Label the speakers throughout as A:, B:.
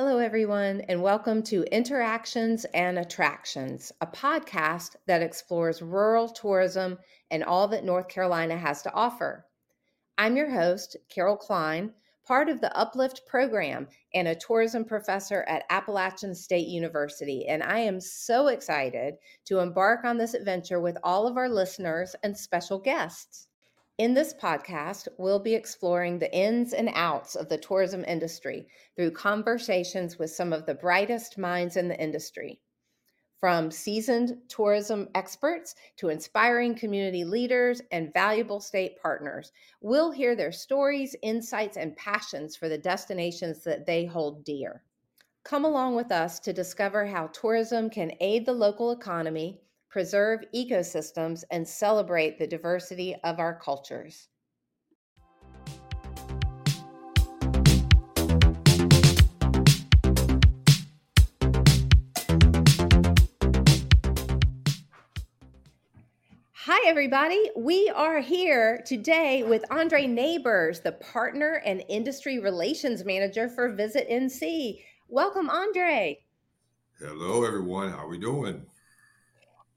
A: Hello, everyone, and welcome to Interactions and Attractions, a podcast that explores rural tourism and all that North Carolina has to offer. I'm your host, Carol Klein, part of the Uplift program and a tourism professor at Appalachian State University. And I am so excited to embark on this adventure with all of our listeners and special guests. In this podcast, we'll be exploring the ins and outs of the tourism industry through conversations with some of the brightest minds in the industry. From seasoned tourism experts to inspiring community leaders and valuable state partners, we'll hear their stories, insights, and passions for the destinations that they hold dear. Come along with us to discover how tourism can aid the local economy preserve ecosystems, and celebrate the diversity of our cultures. Hi, everybody. We are here today with Andre Nabors, the partner and industry relations manager for Visit NC. Welcome, Andre.
B: Hello, everyone. How are we doing?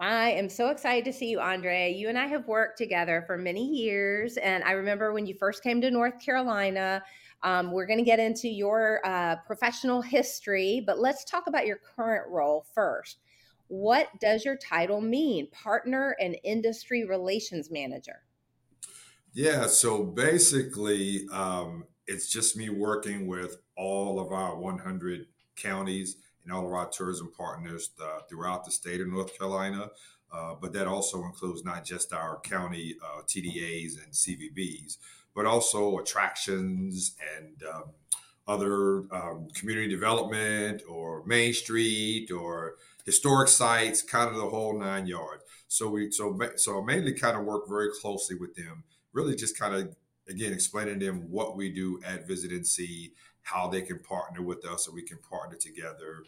A: I am so excited to see you, Andre. You and I have worked together for many years. And I remember when you first came to North Carolina. Um, we're going to get into your uh, professional history, but let's talk about your current role first. What does your title mean? Partner and Industry Relations Manager.
B: Yeah, so basically, um, it's just me working with all of our 100 counties and all of our tourism partners uh, throughout the state of North Carolina. Uh, but that also includes not just our county uh, TDAs and CVBs, but also attractions and um, other um, community development or Main Street or historic sites, kind of the whole nine yards. So we so so mainly kind of work very closely with them, really just kind of again explaining to them what we do at Visit NC how they can partner with us and we can partner together.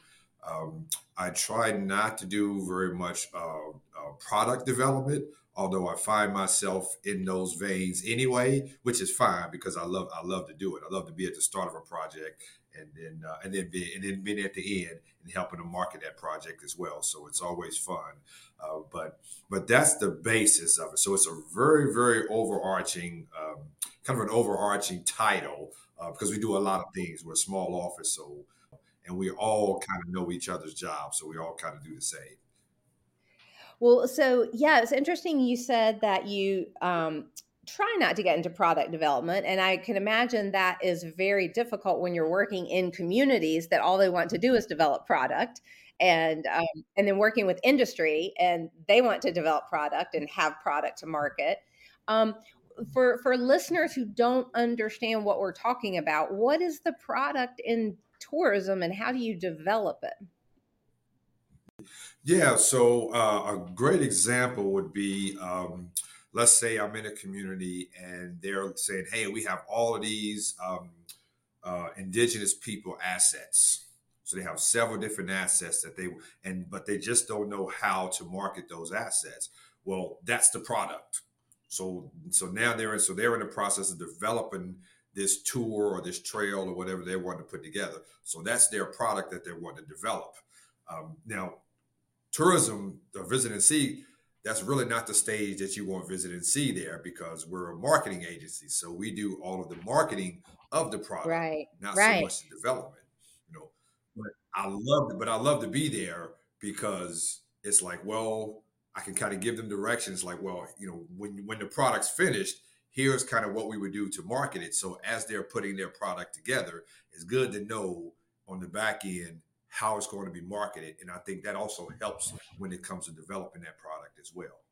B: Um, I try not to do very much uh, uh, product development, although I find myself in those veins anyway, which is fine because I love I love to do it. I love to be at the start of a project and then uh, and then be, and then being at the end and helping to market that project as well. So it's always fun. Uh, but but that's the basis of it. So it's a very very overarching um, kind of an overarching title uh, because we do a lot of things. We're a small office, so and we all kind of know each other's jobs, so we all kind of do the same.
A: Well, so yeah, it's interesting. You said that you um, try not to get into product development, and I can imagine that is very difficult when you're working in communities that all they want to do is develop product and um, and then working with industry and they want to develop product and have product to market um, for for listeners who don't understand what we're talking about, what is the product in tourism and how do you develop it?
B: Yeah, so uh, a great example would be um, let's say I'm in a community and they're saying, hey, we have all of these um, uh, indigenous people assets. So they have several different assets that they and but they just don't know how to market those assets. Well, that's the product. So so now they're in so they're in the process of developing this tour or this trail or whatever they want to put together. So that's their product that they want to develop. Um, now, tourism, the Visit NC, that's really not the stage that you want Visit NC there because we're a marketing agency. So we do all of the marketing of the product,
A: right?
B: Not
A: right.
B: so much the development, you know. But I love it, but I love to be there because it's like, well, I can kind of give them directions like, well, you know, when when the product's finished, here's kind of what we would do to market it. So as they're putting their product together, it's good to know on the back end how it's going to be marketed. And I think that also helps when it comes to developing that product as well.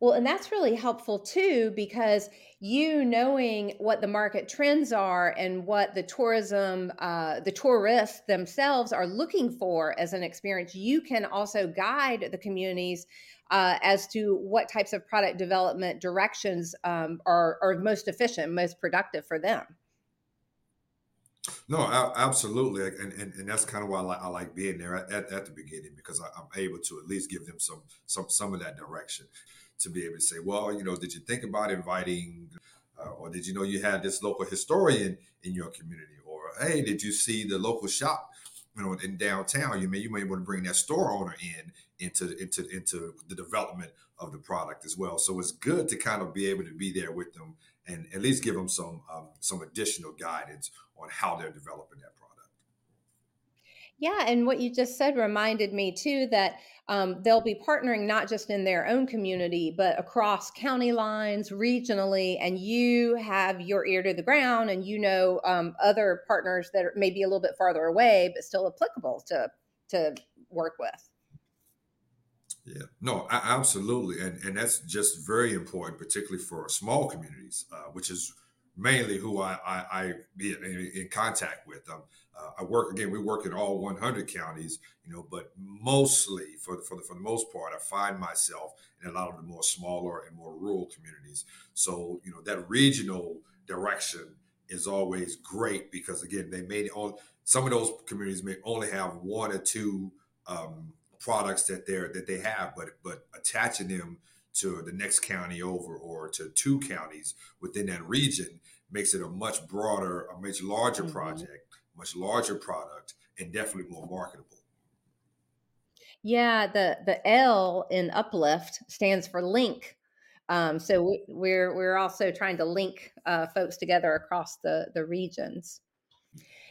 A: Well, and that's really helpful too, because you knowing what the market trends are and what the tourism, uh, the tourists themselves are looking for as an experience, you can also guide the communities uh, as to what types of product development directions um, are, are most efficient, most productive for them.
B: No, absolutely, and, and, and that's kind of why I like, I like being there at, at, the beginning because I, am able to at least give them some some some of that direction to be able to say, well, you know, did you think about inviting, uh, or did you know you had this local historian in your community, or hey, did you see the local shop? You know, in downtown, you may you may want to bring that store owner in into into into the development of the product as well. So it's good to kind of be able to be there with them and at least give them some um, some additional guidance on how they're developing that product.
A: Yeah, and what you just said reminded me too that um, they'll be partnering not just in their own community, but across county lines, regionally, and you have your ear to the ground and you know um, other partners that are maybe a little bit farther away, but still applicable to to work with.
B: Yeah, no, absolutely, and and that's just very important, particularly for small communities, uh, which is mainly who I I, I be in, in, contact with. Um, uh, I work again. We work in all 100 counties, you know, but mostly for the, for the for the most part, I find myself in a lot of the more smaller and more rural communities. So you know that regional direction is always great because again, they may all some of those communities may only have one or two um, products that they're that they have, but but attaching them to the next county over or to two counties within that region makes it a much broader, a much larger mm-hmm. project, much larger product, and definitely more marketable.
A: Yeah, the the L in uplift stands for link. Um, so we, we're we're also trying to link uh, folks together across the the regions.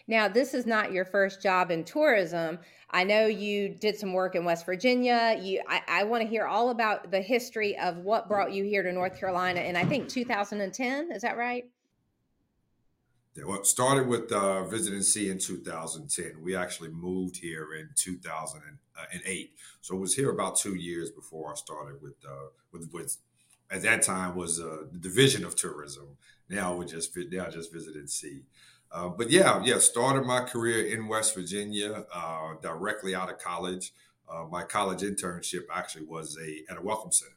A: Now, this is not your first job in tourism. I know you did some work in West Virginia. You, I, I want to hear all about the history of what brought you here to North Carolina And I think 2010. Is that right?
B: Yeah, well, started with uh, NC in 2010. We actually moved here in 2008, so it was here about two years before I started with uh, with with at that time was uh, the division of tourism. Now we just now just Visit NC. Uh, but yeah, yeah, started my career in West Virginia uh, directly out of college. Uh, my college internship actually was a at a welcome center.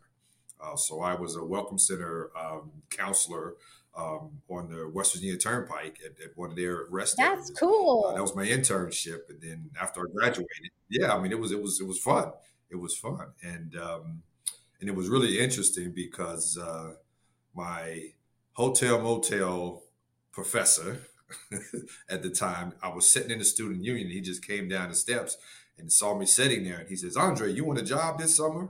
B: Uh, so I was a welcome center um, counselor um, on the West Virginia Turnpike at, at one of their rest
A: That's
B: areas.
A: cool.
B: Uh, that was my internship, and then after I graduated, yeah, I mean it was it was it was fun. It was fun, and um, and it was really interesting because my hotel motel professor at the time. I was sitting in the student union. He just came down the steps and saw me sitting there. And he says, Andre, you want a job this summer?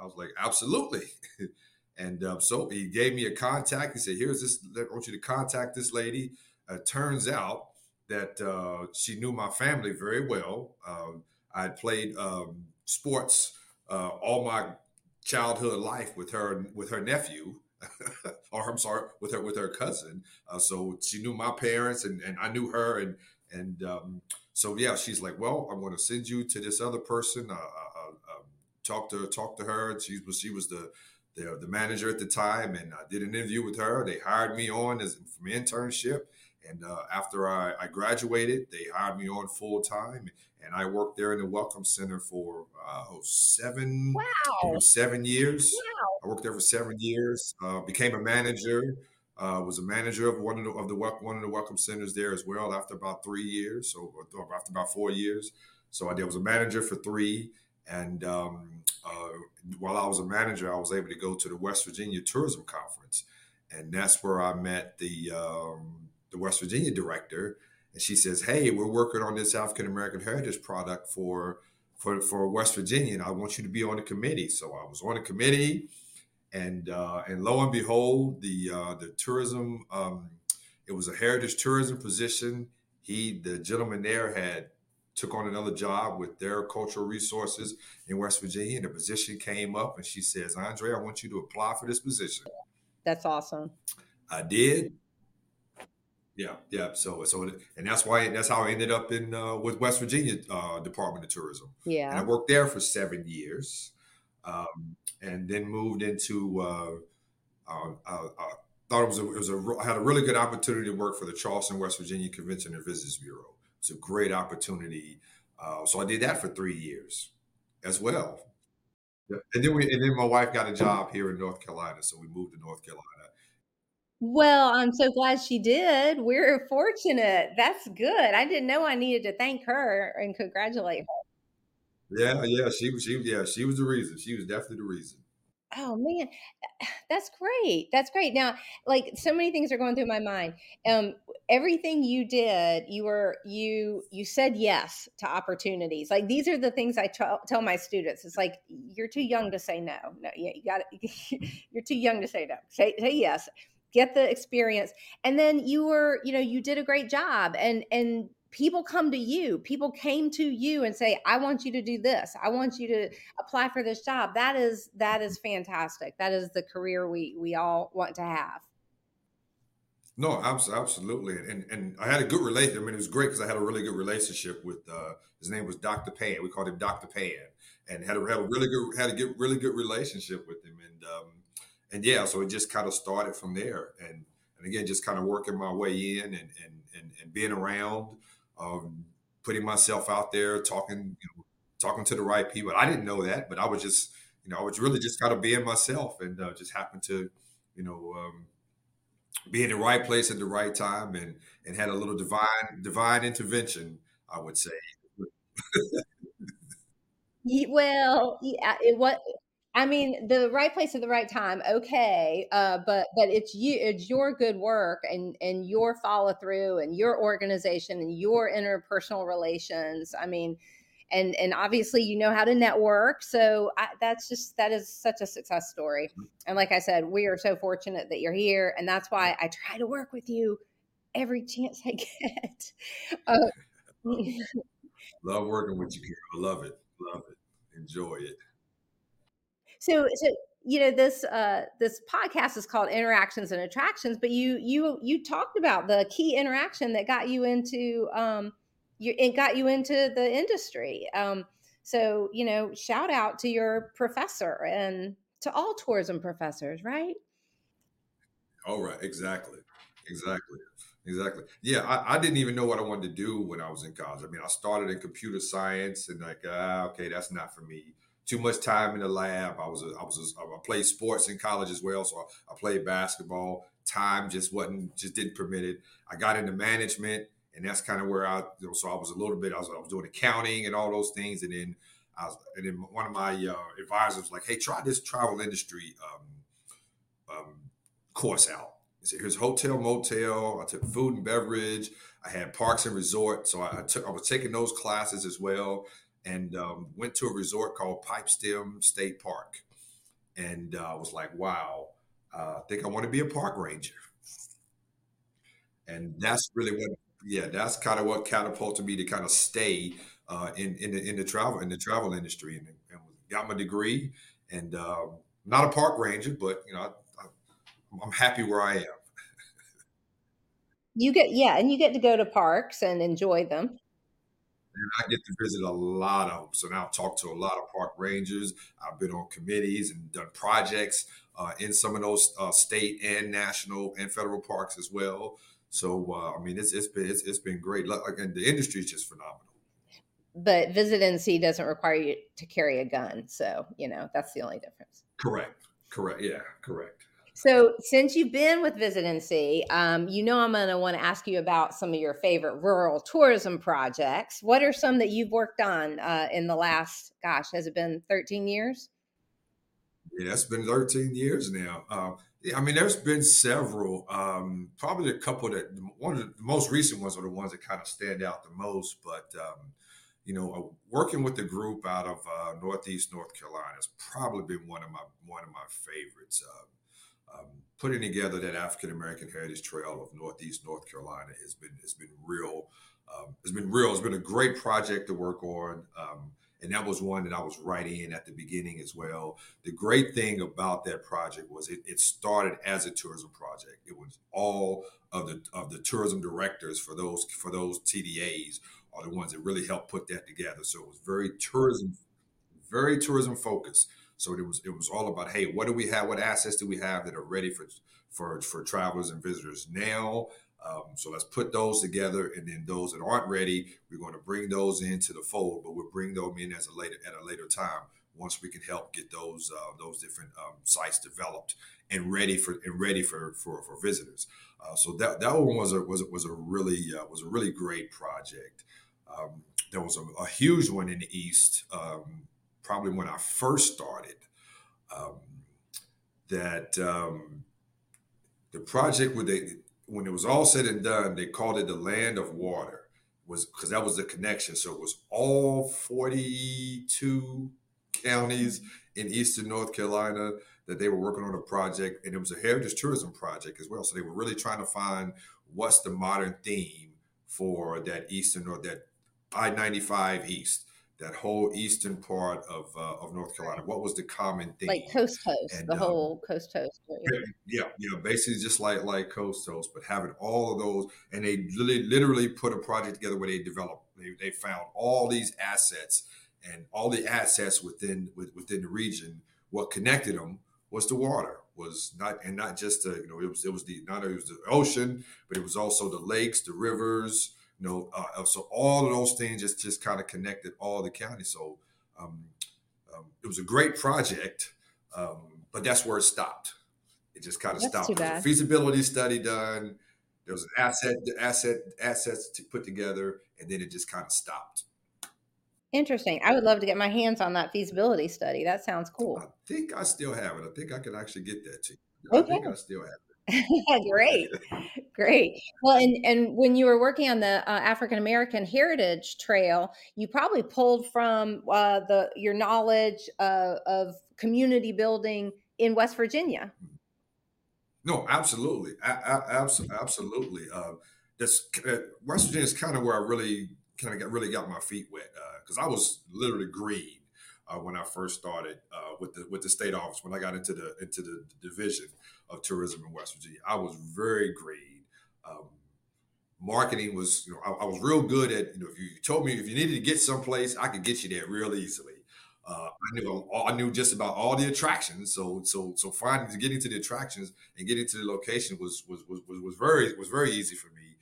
B: I was like, absolutely. and um, so he gave me a contact. He said, here's this, I want you to contact this lady. Uh, turns out that uh, she knew my family very well. Um, I had played um, sports uh, all my childhood life with her with her nephew or I'm sorry, with her with her cousin. Uh, so she knew my parents, and, and I knew her, and and um, so yeah, she's like, well, I'm going to send you to this other person. Uh, uh, uh um, talk to talk to her. She was she was the, the the manager at the time, and I did an interview with her. They hired me on as from internship, and uh, after I, I graduated, they hired me on full time and I worked there in the Welcome Center for uh, oh, seven,
A: wow.
B: seven years.
A: Wow.
B: I worked there for seven years. Uh, became a manager. Uh, was a manager of one of the of the one of the Welcome Centers there as well. After about three years, so after about four years, so I did, was a manager for three. And um, uh, while I was a manager, I was able to go to the West Virginia Tourism Conference, and that's where I met the um, the West Virginia director and she says, "Hey, we're working on this African American Heritage product for for for West Virginia, and I want you to be on the committee." So I was on the committee, and uh, and lo and behold, the uh, the tourism um, it was a heritage tourism position. He the gentleman there had took on another job with their cultural resources in West Virginia, and the position came up, and she says, "Andre, I want you to apply for this position."
A: That's awesome.
B: I did. Yeah, yeah. So, so, and that's why that's how I ended up in uh, with West Virginia uh, Department of Tourism.
A: Yeah,
B: and I worked there for seven years, um, and then moved into. Uh, uh, uh, uh thought it was a, it was a I had a really good opportunity to work for the Charleston, West Virginia Convention and Visitors Bureau. It's a great opportunity. so I did that for three years, as well. And then we and then my wife got a job here in North Carolina, so we moved to North Carolina
A: well, I'm so glad she did. We're fortunate. That's good. I didn't know I needed to thank her and congratulate her.
B: Yeah, yeah, she was. She yeah, she was the reason. She was definitely the reason.
A: Oh man, that's great. That's great. Now, like so many things are going through my mind. Um, everything you did, you were you you said yes to opportunities. Like these are the things I tell tell my students. It's like you're too young to say no. No, yeah, you got it. you're too young to say no. Say say yes. Get the experience, and then you were, you know, you did a great job, and and people come to you people came to you and say i want you to do this i want you to apply for this job. That is that is fantastic that is the career we we all want to have.
B: No absolutely and and i had a good relationship i mean it was great because i had a really good relationship with uh his name was dr pan we called him dr pan and had a, had a really good had a good really good relationship with him and um and yeah so it just kind of started from there and and again just kind of working my way in and and and, and being around um, putting myself out there, talking, you know, talking to the right people. I didn't know that, but I was just, you know, I was really just kind of being myself, and uh, just happened to, you know, um, be in the right place at the right time, and and had a little divine divine intervention, I would say.
A: well, yeah, it what I mean, the right place at the right time, okay, uh, but but it's you, it's your good work and and your follow through and your organization and your interpersonal relations. I mean, and and obviously you know how to network, so I, that's just that is such a success story. And like I said, we are so fortunate that you're here, and that's why I try to work with you every chance I get. Uh,
B: love working with you, Carol. Love it, love it, enjoy it.
A: So, so you know this uh, this podcast is called Interactions and Attractions, but you you you talked about the key interaction that got you into um, you, it got you into the industry. Um, so you know, shout out to your professor and to all tourism professors, right?
B: All right, exactly, exactly. Exactly. Yeah, I, I, didn't even know what I wanted to do when I was in college. I mean, I started in computer science and like, ah, okay, that's not for me too much time in the lab. I was a, I was a, I played sports in college as well, so I, I played basketball. Time just wasn't just didn't permit it. I got into management, and that's kind of where I you know, so I was a little bit I was, I was doing accounting and all those things, and then I was, and then one of my uh, advisors was like, "Hey, try this travel industry um, um, course out." He said, "Here's hotel, motel. I took food and beverage. I had parks and resort, so I, I took I was taking those classes as well." And um, went to a resort called Pipestem State Park, and uh, was like, "Wow, uh, I think I want to be a park ranger." And that's really what, yeah, that's kind of what catapulted me to kind of stay uh, in in the, in the travel in the travel industry, and, and got my degree. And um, not a park ranger, but you know, I, I'm happy where I am.
A: You get yeah, and you get to go to parks and enjoy them
B: and I get to visit a lot of them. So now I've talked to a lot of park rangers. I've been on committees and done projects uh, in some of those uh, state and national and federal parks as well. So uh, I mean, it's, it's been it's, it's been great. Again, the industry is just phenomenal.
A: But Visit NC doesn't require you to carry a gun, so you know that's the only difference.
B: Correct. Correct. Yeah. Correct.
A: So, since you've been with Visit um, you know I'm going to want to ask you about some of your favorite rural tourism projects. What are some that you've worked on uh, in the last, gosh, has it been 13 years?
B: Yeah, it's been 13 years now. Uh, yeah, I mean, there's been several. Um, probably a couple that one of the most recent ones are the ones that kind of stand out the most. But um, you know, uh, working with the group out of uh, Northeast North Carolina has probably been one of my one of my favorites. Uh, um, putting together that African American Heritage Trail of Northeast North Carolina has been has been real. Um, it's been real. It's been a great project to work on. Um, and that was one that I was right in at the beginning as well. The great thing about that project was it, it started as a tourism project. It was all of the of the tourism directors for those for those TDAs are the ones that really helped put that together. So it was very tourism, very tourism focused. So it was it was all about hey, what do we have? What assets do we have that are ready for for for travelers and visitors now? Um, so let's put those together, and then those that aren't ready, we're going to bring those into the fold, but we'll bring them in as a later at a later time once we can help get those uh, those different um, sites developed and ready for and ready for for, for visitors. Uh, so that that one was a was was a really uh, was a really great project. Um, there was a, a, huge one in the east um, probably when I first started. Um, that um, the project when they when it was all said and done, they called it the land of water was because that was the connection. So it was all 42 counties in eastern North Carolina that they were working on a project, and it was a heritage tourism project as well. So they were really trying to find what's the modern theme for that eastern or that I 95 East that whole eastern part of uh, of North Carolina. What was the common thing?
A: Like coast host, and, the um, whole coast host.
B: Yeah, yeah, basically just like like coast host, but having all of those, and they literally, literally put a project together where they developed. They, they found all these assets and all the assets within within the region. What connected them was the water was not and not just the you know it was it was the not it was the ocean but it was also the lakes the rivers you know, uh, so all of those things just just kind of connected all the counties. So um, um, it was a great project, um, but that's where it stopped. It just kind of that's stopped. There was a feasibility study done. There was an asset asset assets to put together, and then it just kind of stopped.
A: Interesting. I would love to get my hands on that feasibility study. That sounds cool.
B: I think I still have it. I think I can actually get that to you. I okay. think I still have it.
A: great great. Well and and when you were working on the uh, african american heritage trail you probably pulled from uh, the your knowledge uh, of community building in west virginia.
B: No absolutely I, I, absolutely uh, this uh, west virginia is kind of where i really kind of got really got my feet wet because uh, i was literally green uh, when I first started uh, with the with the state office when I got into the into the division of tourism in West Virginia. I was very green. Um, marketing was you know I, I, was real good at you know if you told me if you needed to get someplace I could get you there real easily. Uh, I knew I knew just about all the attractions. So so so finding getting to the attractions and getting to the location was was was was, was very was very easy for me.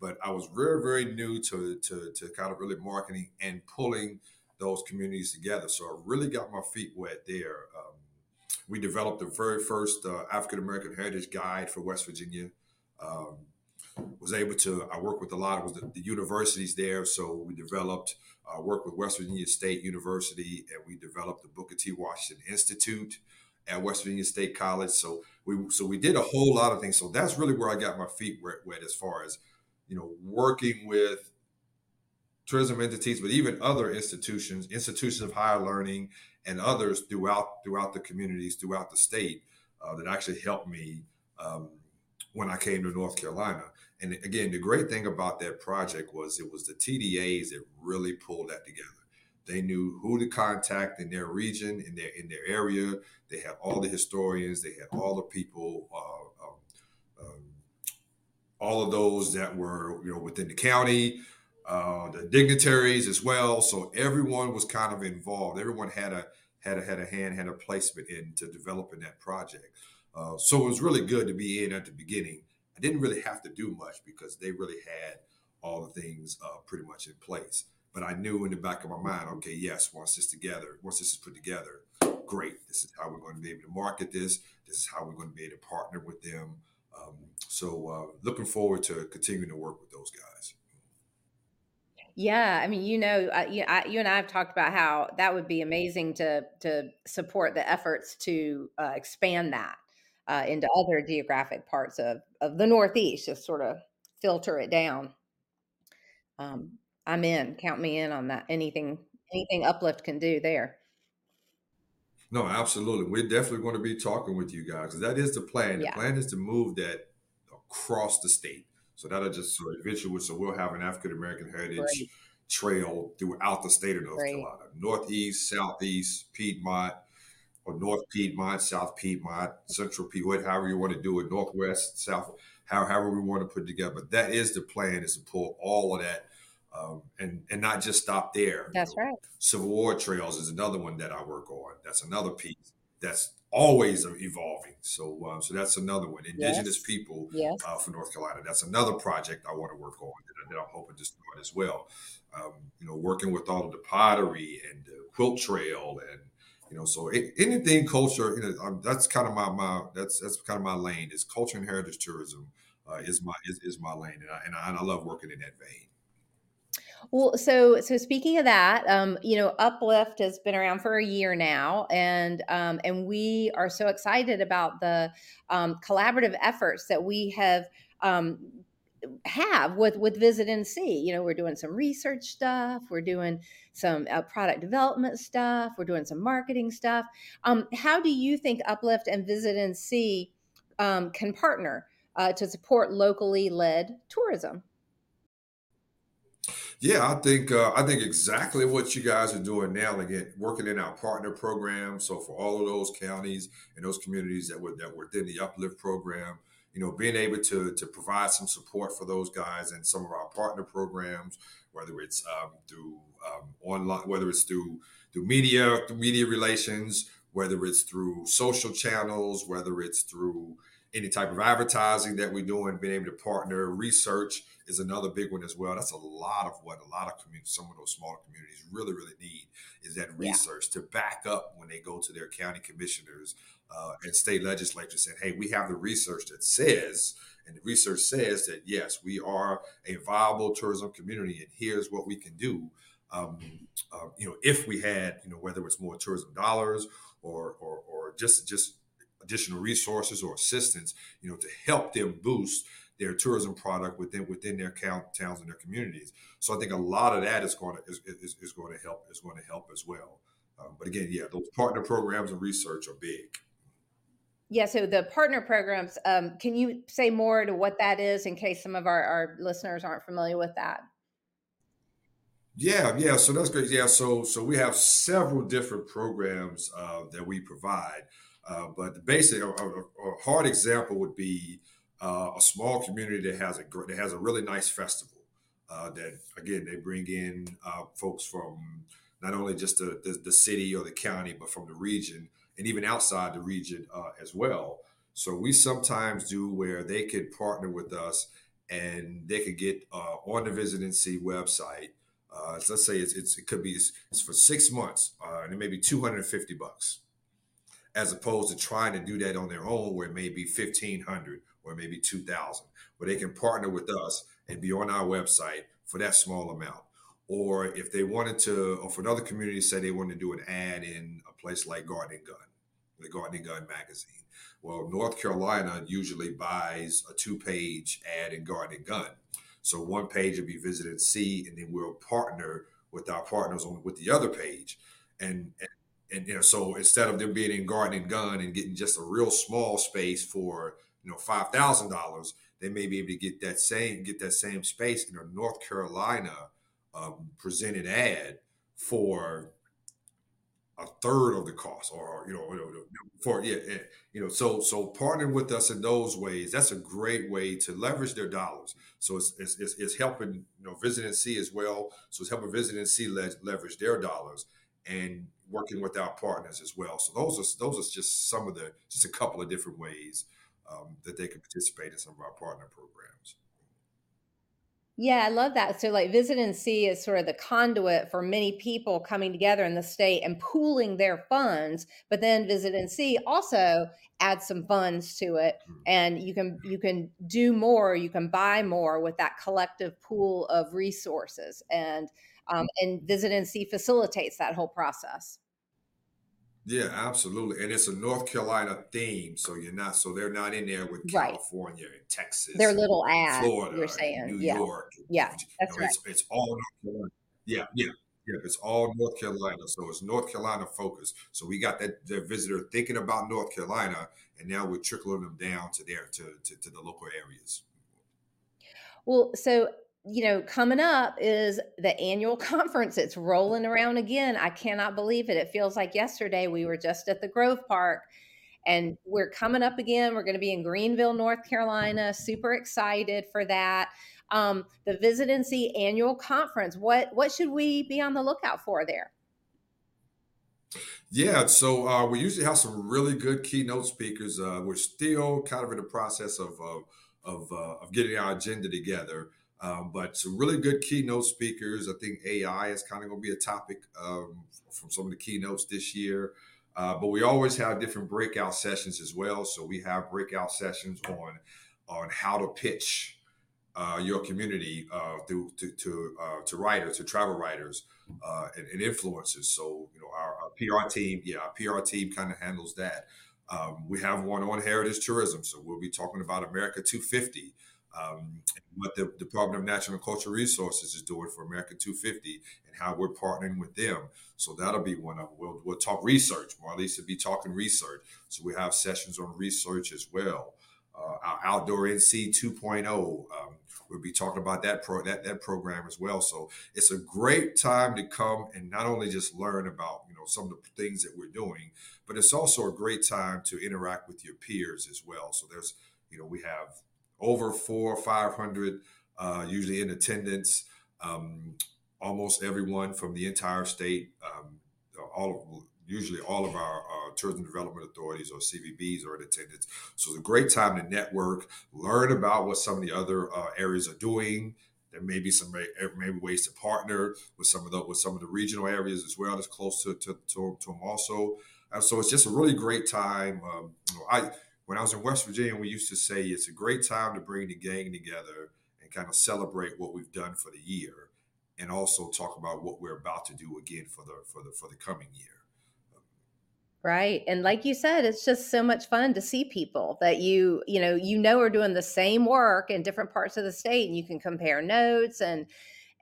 B: But I was very very new to to to kind of really marketing and pulling those communities together. So I really got my feet wet there. Um, we developed the very first uh, African American Heritage Guide for West Virginia. Um, was able to I worked with a lot of the, the universities there, so we developed uh, worked with West Virginia State University, and we developed the Booker T. Washington Institute at West Virginia State College. So we so we did a whole lot of things. So that's really where I got my feet wet, wet as far as you know working with tourism entities, but even other institutions, institutions of higher learning, and others throughout throughout the communities, throughout the state, uh, that actually helped me um, when I came to North Carolina. And again, the great thing about that project was it was the TDAs that really pulled that together. They knew who to contact in their region, in their in their area. They had all the historians. They had all the people. Uh, um, um, all of those that were you know within the county, uh, the dignitaries as well. So everyone was kind of involved. Everyone had a had a had a hand, had a placement into developing that project. Uh, so it was really good to be in at the beginning. I didn't really have to do much because they really had all the things uh, pretty much in place. But I knew in the back of my mind, okay, yes, once this together, once this is put together, great. This is how we're going to be able to market this. This is how we're going to be able to partner with them. Um, so uh, looking forward to continuing to work with those guys.
A: Yeah, I mean, you know, uh, you, I, you and I have talked about how that would be amazing to to support the efforts to uh, expand that uh, into other geographic parts of of the Northeast, just sort of filter it down. Um, I'm in. Count me in on that. Anything anything Uplift can do there.
B: No, absolutely. We're definitely going to be talking with you guys. That is the plan. The yeah. plan is to move that across the state. So that'll just sort of visual. So we'll have an African American heritage Great. trail throughout the state of North Great. Carolina, Northeast, Southeast, Piedmont, or North Piedmont, South Piedmont, Central Piedmont, however you want to do it, Northwest, South, however we want to put it together. But that is the plan: is to pull all of that. Um, and and not just stop there.
A: That's you know, right.
B: Civil War trails is another one that I work on. That's another piece. That's always evolving. So, uh, so that's another one. Indigenous yes. people yes. Uh, for North Carolina. That's another project I want to work on that, I'm hoping to start as well. Um, you know, working with all of the pottery and the quilt trail, and you know, so it, anything culture. You know, um, that's kind of my my that's that's kind of my lane. Is culture and heritage tourism uh, is my is, is my lane, and I, and I, and I love working in that vein.
A: Well, so so speaking of that, um, you know, Uplift has been around for a year now, and um, and we are so excited about the um, collaborative efforts that we have um, have with with Visit NC. You know, we're doing some research stuff, we're doing some uh, product development stuff, we're doing some marketing stuff. Um, how do you think Uplift and Visit NC um, can partner uh, to support locally led tourism?
B: Yeah, I think uh, I think exactly what you guys are doing now. Again, working in our partner program. So for all of those counties and those communities that were that were within the Uplift program, you know, being able to to provide some support for those guys and some of our partner programs, whether it's um, through um, online, whether it's through through media, through media relations, whether it's through social channels, whether it's through any type of advertising that we're doing, being able to partner, research is another big one as well. That's a lot of what a lot of communities, some of those smaller communities really, really need is that research yeah. to back up when they go to their county commissioners uh, and state legislatures saying, hey, we have the research that says, and the research says that yes, we are a viable tourism community, and here's what we can do. Um, uh, you know, if we had, you know, whether it's more tourism dollars or or, or just just additional resources or assistance, you know, to help them boost their tourism product within within their count, towns and their communities. So I think a lot of that is going to is, is, is going to help is going to help as well. Um, but again, yeah, those partner programs and research are big.
A: Yeah, so the partner programs, um, can you say more to what that is in case some of our, our listeners aren't familiar with that?
B: Yeah, yeah. So that's great. Yeah, so so we have several different programs uh, that we provide. Uh, but the basic, a, a, hard example would be uh, a small community that has a that has a really nice festival. Uh, that again, they bring in uh, folks from not only just the, the, the city or the county, but from the region and even outside the region uh, as well. So we sometimes do where they could partner with us and they could get on the Visit NC website. Let's say it's, it's, it could be it's, it's for six months, and it may be two hundred and fifty bucks as opposed to trying to do that on their own where it may be 1500 or maybe 2000 where they can partner with us and be on our website for that small amount. Or if they wanted to or for another community say they wanted to do an ad in a place like garden gun the garden gun magazine. Well north carolina usually buys a two-page ad in garden gun. So one page will be Visit NC and then we'll partner with our partners on with the other page. And, and and you know, so instead of them being in garden and gun and getting just a real small space for you know five thousand dollars, they may be able to get that same get that same space in a North Carolina um, presented ad for a third of the cost, or you know, for yeah, you know, so so partnering with us in those ways, that's a great way to leverage their dollars. So it's it's, it's, helping you know Visit NC as well. So it's helping Visit NC le- leverage their dollars and working with our partners as well. So those are those are just some of the just a couple of different ways um, that they can participate in some of our partner programs.
A: Yeah, I love that. So, like, Visit NC is sort of the conduit for many people coming together in the state and pooling their funds. But then Visit NC also adds some funds to it, mm-hmm. and you can you can do more, you can buy more with that collective pool of resources. And um, and Visit NC facilitates that whole process.
B: Yeah, absolutely. And it's a North Carolina theme, so you're not so they're not in there with right. California and Texas.
A: They're little ads. Florida, you're saying
B: New
A: yeah.
B: York.
A: Yeah, that's
B: you know,
A: right.
B: It's, it's all North Carolina. Yeah, yeah, yeah. It's all North Carolina, so it's North Carolina focused. So we got that the visitor thinking about North Carolina, and now we're trickling them down to there to, to, to the local areas.
A: Well, so you know, coming up is the annual conference. It's rolling around again. I cannot believe it. It feels like yesterday we were just at the Grove Park and we're coming up again. We're going to be in Greenville, North Carolina. Super excited for that. Um, the Visit NC annual conference. What what should we be on the lookout for there?
B: Yeah, so uh, we usually have some really good keynote speakers. Uh, we're still kind of in the process of of of, uh, of getting our agenda together. Um, but some really good keynote speakers. I think AI is kind of going to be a topic um, from some of the keynotes this year. Uh, but we always have different breakout sessions as well. So we have breakout sessions on on how to pitch uh, your community uh, through to to, uh, to writers, to travel writers, uh, and, and, influencers. So you know, our, our PR team, yeah, our PR team kind of handles that. Um, we have one on heritage tourism, so we'll be talking about America 250. Um, what the Department of Natural and Cultural Resources is doing for America 250 and how we're partnering with them. So that'll be one of them. We'll, we'll talk research. Marlise will be talking research. So we have sessions on research as well. Uh, our outdoor NC 2.0. Um, we'll be talking about that pro that that program as well. So it's a great time to come and not only just learn about you know some of the things that we're doing, but it's also a great time to interact with your peers as well. So there's you know we have over four or five hundred uh, usually in attendance. Um, almost everyone from the entire state, um, all usually all of our uh, tourism development authorities or CVBs are in attendance. So it's a great time to network, learn about what some of the other uh, areas are doing. There may be some maybe ways to partner with some of the with some of the regional areas as well. That's close to to, to, to them also. Uh, so it's just a really great time. Um, you know, I when I was in West Virginia, we used to say it's a great time to bring the gang together and kind of celebrate what we've done for the year, and also talk about what we're about to do again for the for the for the coming year.
A: Right. And like you said, it's just so much fun to see people that you, you know, you know are doing the same work in different parts of the state and you can compare notes and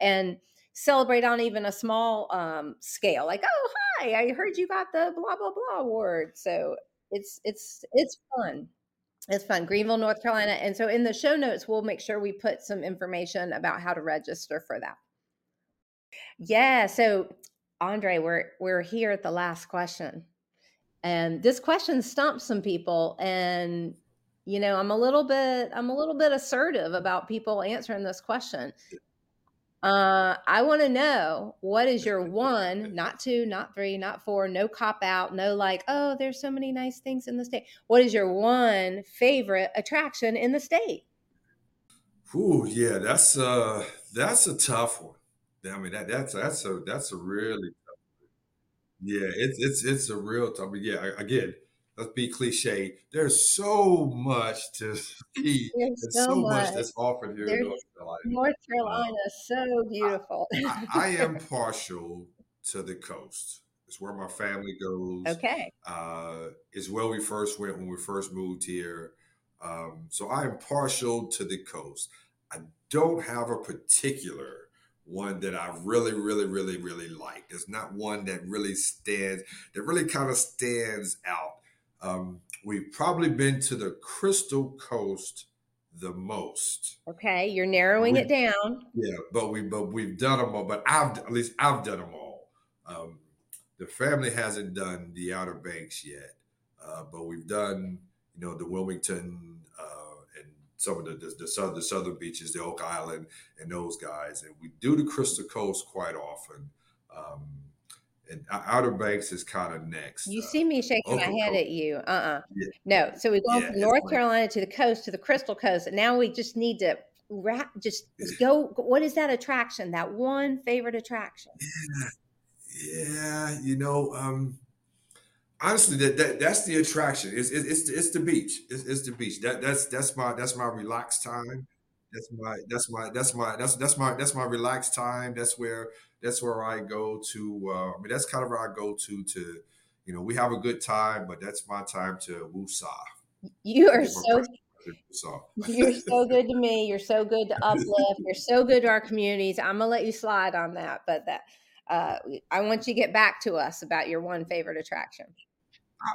A: and celebrate on even a small um, scale. Like, oh, hi, I heard you got the blah blah blah award. So it's it's it's fun. It's fun. Greenville, North Carolina. And so in the show notes, we'll make sure we put some information about how to register for that. Yeah. So Andre, we're we're here at the last question. And this question stumps some people and you know, I'm a little bit I'm a little bit assertive about people answering this question. Uh, I want to know what is your one, not two, not three, not four, no cop out, no like, oh, there's so many nice things in the state. What is your one favorite attraction in the state?
B: Ooh, yeah, that's uh that's a tough one. I mean that that's that's a that's a really yeah, it's it's it's a real tough. But yeah, again, let's be cliche. There's so much to see. There's, There's so, much. much. that's offered here There's, in North Carolina.
A: North Carolina uh, is so beautiful.
B: I, I, I, am partial to the coast. It's where my family goes.
A: Okay.
B: Uh, it's where we first went when we first moved here. Um, so I am partial to the coast. I don't have a particular one that I really, really, really, really like. There's not one that really stands, that really kind of stands out. Um, we've probably been to the Crystal Coast the most.
A: Okay, you're narrowing we, it down.
B: Yeah, but we but we've done them all. But I've at least I've done them all. Um, the family hasn't done the Outer Banks yet, uh, but we've done you know the Wilmington uh, and some of the, the, the, southern, the southern beaches, the Oak Island, and those guys. And we do the Crystal Coast quite often. Um, and Outer Banks is kind of next.
A: You uh, see me shaking my head at you. Uh uh-uh. uh yeah. No. So we go yeah, from North Carolina to the coast, to the Crystal Coast. And now we just need to wrap, just go. What is that attraction? That one favorite attraction?
B: Yeah. Yeah. You know, um, honestly, that, that that's the attraction. It's it's it's, it's the beach. It's, it's the beach. That that's that's my that's my relaxed time. That's my that's my that's my that's that's my that's my relaxed time. That's where that's where I go to. Uh, I mean, that's kind of where I go to to, you know, we have a good time, but that's my time to woosah.
A: You are so. So. You're so good to me. You're so good to uplift. You're so good to our communities. I'm gonna let you slide on that, but that uh, I want you to get back to us about your one favorite attraction.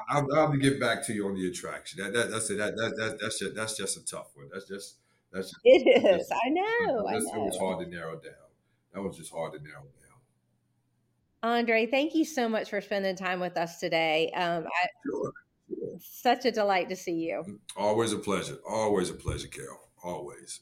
B: I'll, I'll get back to you on the attraction. That, that that's it. That, that, that, that's just that's just a tough one. That's just that's just,
A: it is. Just, I know. I know. It
B: was hard to narrow down. That was just hard to narrow down.
A: Andre, thank you so much for spending time with us today. Um, I, sure, sure. Such a delight to see you. Mm,
B: always a pleasure. Always a pleasure, Carol. Always.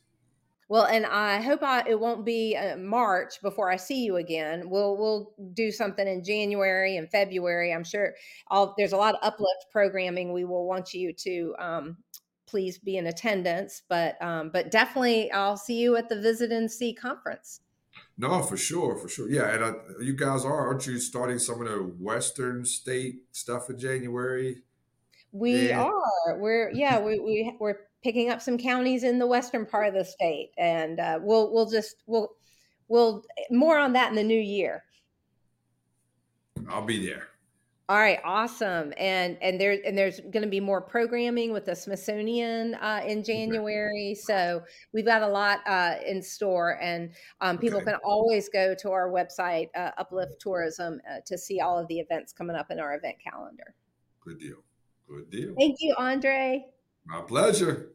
A: Well, and I hope I, it won't be uh, March before I see you again. We'll we'll do something in January and February. I'm sure I'll, there's a lot of uplift programming. We will want you to um, please be in attendance, but um, but definitely I'll see you at the Visit NC conference.
B: No, for sure, for sure. Yeah, and you guys are, aren't you starting some of the Western state stuff in January?
A: We yeah. are. We're yeah. We we we're picking up some counties in the western part of the state, and uh, we'll we'll just we'll we'll more on that in the new year.
B: I'll be there.
A: All right, awesome. And and there and there's going to be more programming with the Smithsonian uh, in January. So we've got a lot uh, in store, and um, people okay. can always go to our website, uh, Uplift Tourism, uh, to see all of the events coming up in our event calendar.
B: Good deal. Good deal.
A: Thank you, Andre.
B: My pleasure.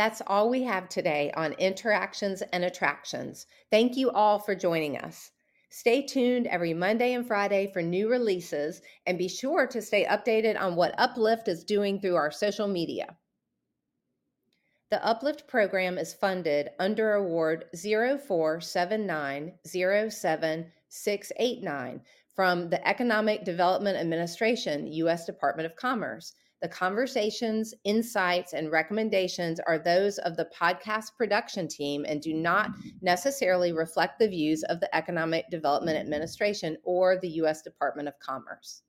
A: That's all we have today on interactions and attractions. Thank you all for joining us. Stay tuned every Monday and Friday for new releases and be sure to stay updated on what Uplift is doing through our social media. The Uplift program is funded under Award 04790769 from the Economic Development Administration, U.S. Department of Commerce. The conversations, insights, and recommendations are those of the podcast production team and do not necessarily reflect the views of the Economic Development Administration or the U.S. Department of Commerce.